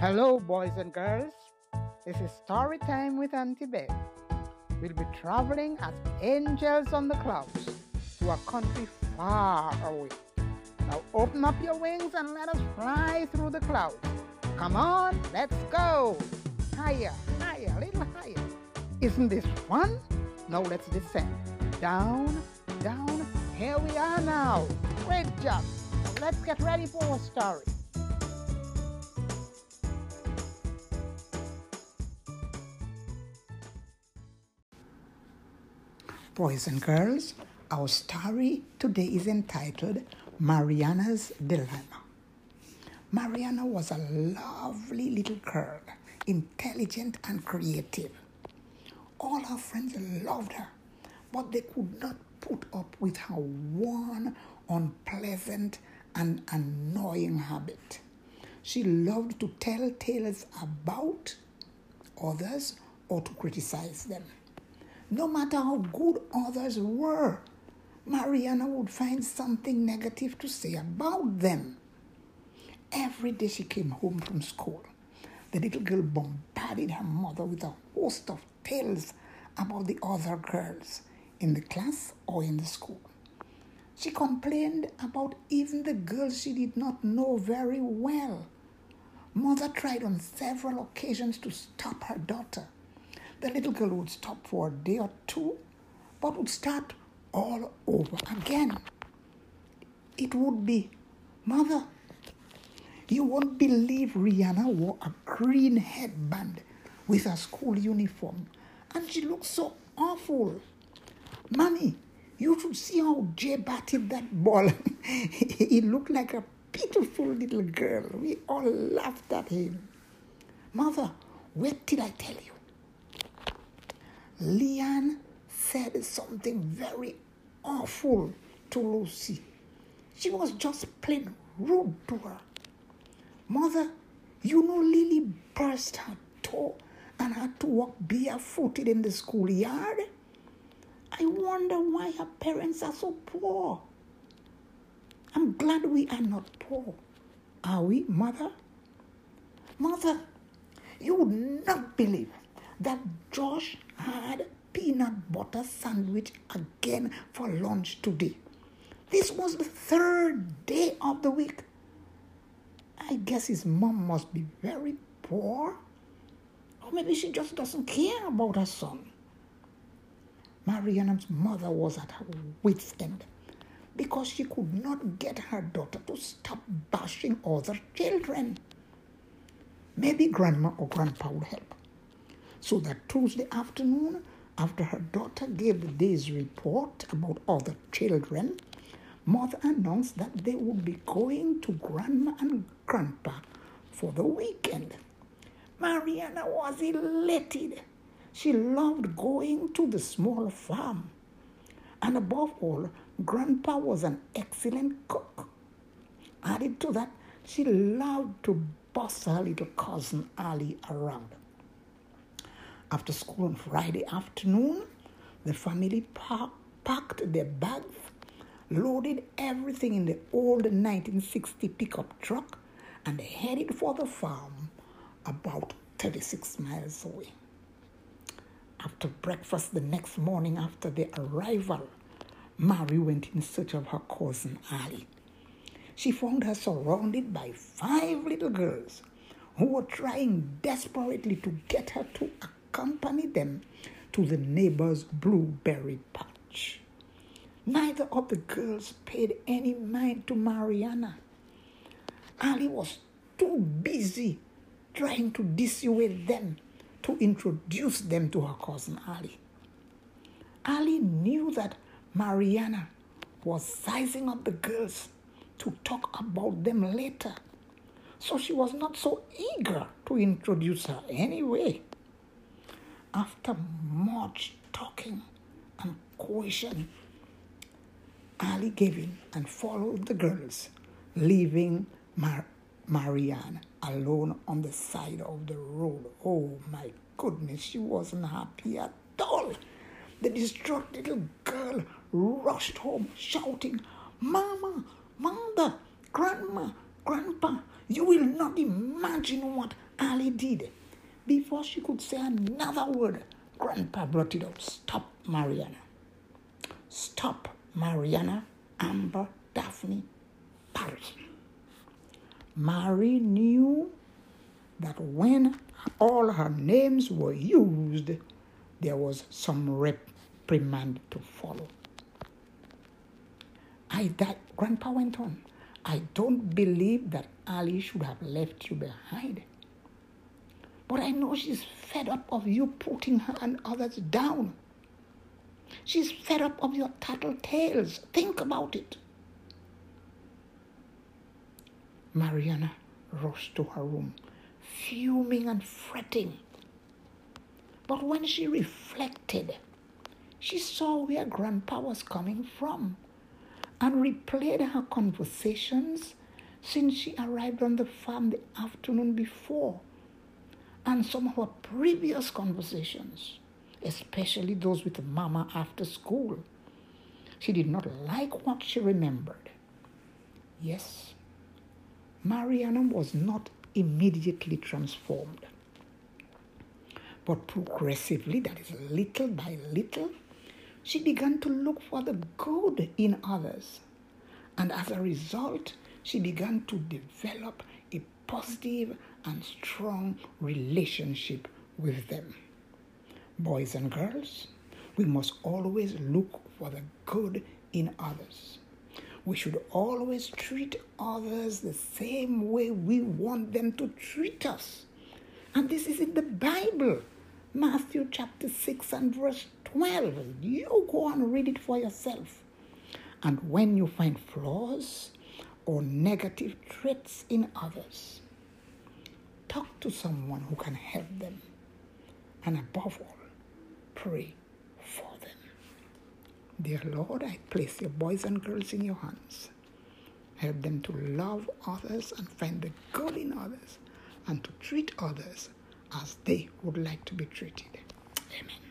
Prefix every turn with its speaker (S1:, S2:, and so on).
S1: Hello, boys and girls. This is Story Time with Auntie Beth. We'll be traveling as angels on the clouds to a country far away. Now open up your wings and let us fly through the clouds. Come on, let's go. Higher, higher, a little higher. Isn't this fun? Now let's descend. Down, down. Here we are now. Great job. Let's get ready for our story. Boys and girls, our story today is entitled Marianna's Dilemma. Marianna was a lovely little girl, intelligent and creative. All her friends loved her, but they could not put up with her one unpleasant and annoying habit. She loved to tell tales about others or to criticize them. No matter how good others were, Marianna would find something negative to say about them. Every day she came home from school, the little girl bombarded her mother with a host of tales about the other girls in the class or in the school. She complained about even the girls she did not know very well. Mother tried on several occasions to stop her daughter the little girl would stop for a day or two, but would start all over again. It would be, Mother, you won't believe Rihanna wore a green headband with her school uniform, and she looked so awful. Mommy, you should see how Jay batted that ball. he looked like a pitiful little girl. We all laughed at him. Mother, what did I tell you? Leanne said something very awful to Lucy. She was just plain rude to her. Mother, you know Lily burst her toe and had to walk barefooted in the schoolyard. I wonder why her parents are so poor. I'm glad we are not poor. Are we, Mother? Mother, you would not believe that Josh had peanut butter sandwich again for lunch today. This was the third day of the week. I guess his mom must be very poor. Or maybe she just doesn't care about her son. Marianna's mother was at her wits' end because she could not get her daughter to stop bashing other children. Maybe grandma or grandpa would help. So that Tuesday afternoon, after her daughter gave day's report about other children, mother announced that they would be going to grandma and grandpa for the weekend. Marianna was elated. She loved going to the small farm. And above all, grandpa was an excellent cook. Added to that, she loved to boss her little cousin Ali around. After school on Friday afternoon, the family park, packed their bags, loaded everything in the old 1960 pickup truck, and headed for the farm about 36 miles away. After breakfast the next morning after their arrival, Mary went in search of her cousin Ali. She found her surrounded by five little girls who were trying desperately to get her to accompany them to the neighbor's blueberry patch. Neither of the girls paid any mind to Marianna. Ali was too busy trying to dissuade them to introduce them to her cousin Ali. Ali knew that Marianna was sizing up the girls to talk about them later, so she was not so eager to introduce her anyway. After much talking and coercion, Ali gave in and followed the girls, leaving Mar- Marianne alone on the side of the road. Oh my goodness, she wasn't happy at all. The distraught little girl rushed home shouting, Mama, Mother, Grandma, Grandpa, you will not imagine what Ali did. Before she could say another word, Grandpa brought it out. Stop, Marianna. Stop, Marianna, Amber, Daphne, Paris. Mary knew that when all her names were used, there was some reprimand to follow. I that grandpa went on. I don't believe that Ali should have left you behind. But I know she's fed up of you putting her and others down. She's fed up of your tattletales. Think about it. Marianna rushed to her room, fuming and fretting. But when she reflected, she saw where Grandpa was coming from and replayed her conversations since she arrived on the farm the afternoon before and some of her previous conversations, especially those with Mama after school. She did not like what she remembered. Yes, Marianna was not immediately transformed. But progressively, that is little by little, she began to look for the good in others. And as a result, she began to develop a positive and strong relationship with them. Boys and girls, we must always look for the good in others. We should always treat others the same way we want them to treat us. And this is in the Bible. Matthew chapter 6 and verse 12. You go and read it for yourself. And when you find flaws or negative traits in others, talk to someone who can help them. And above all, pray for them. Dear Lord, I place your boys and girls in your hands. Help them to love others and find the good in others and to treat others as they would like to be treated. Amen.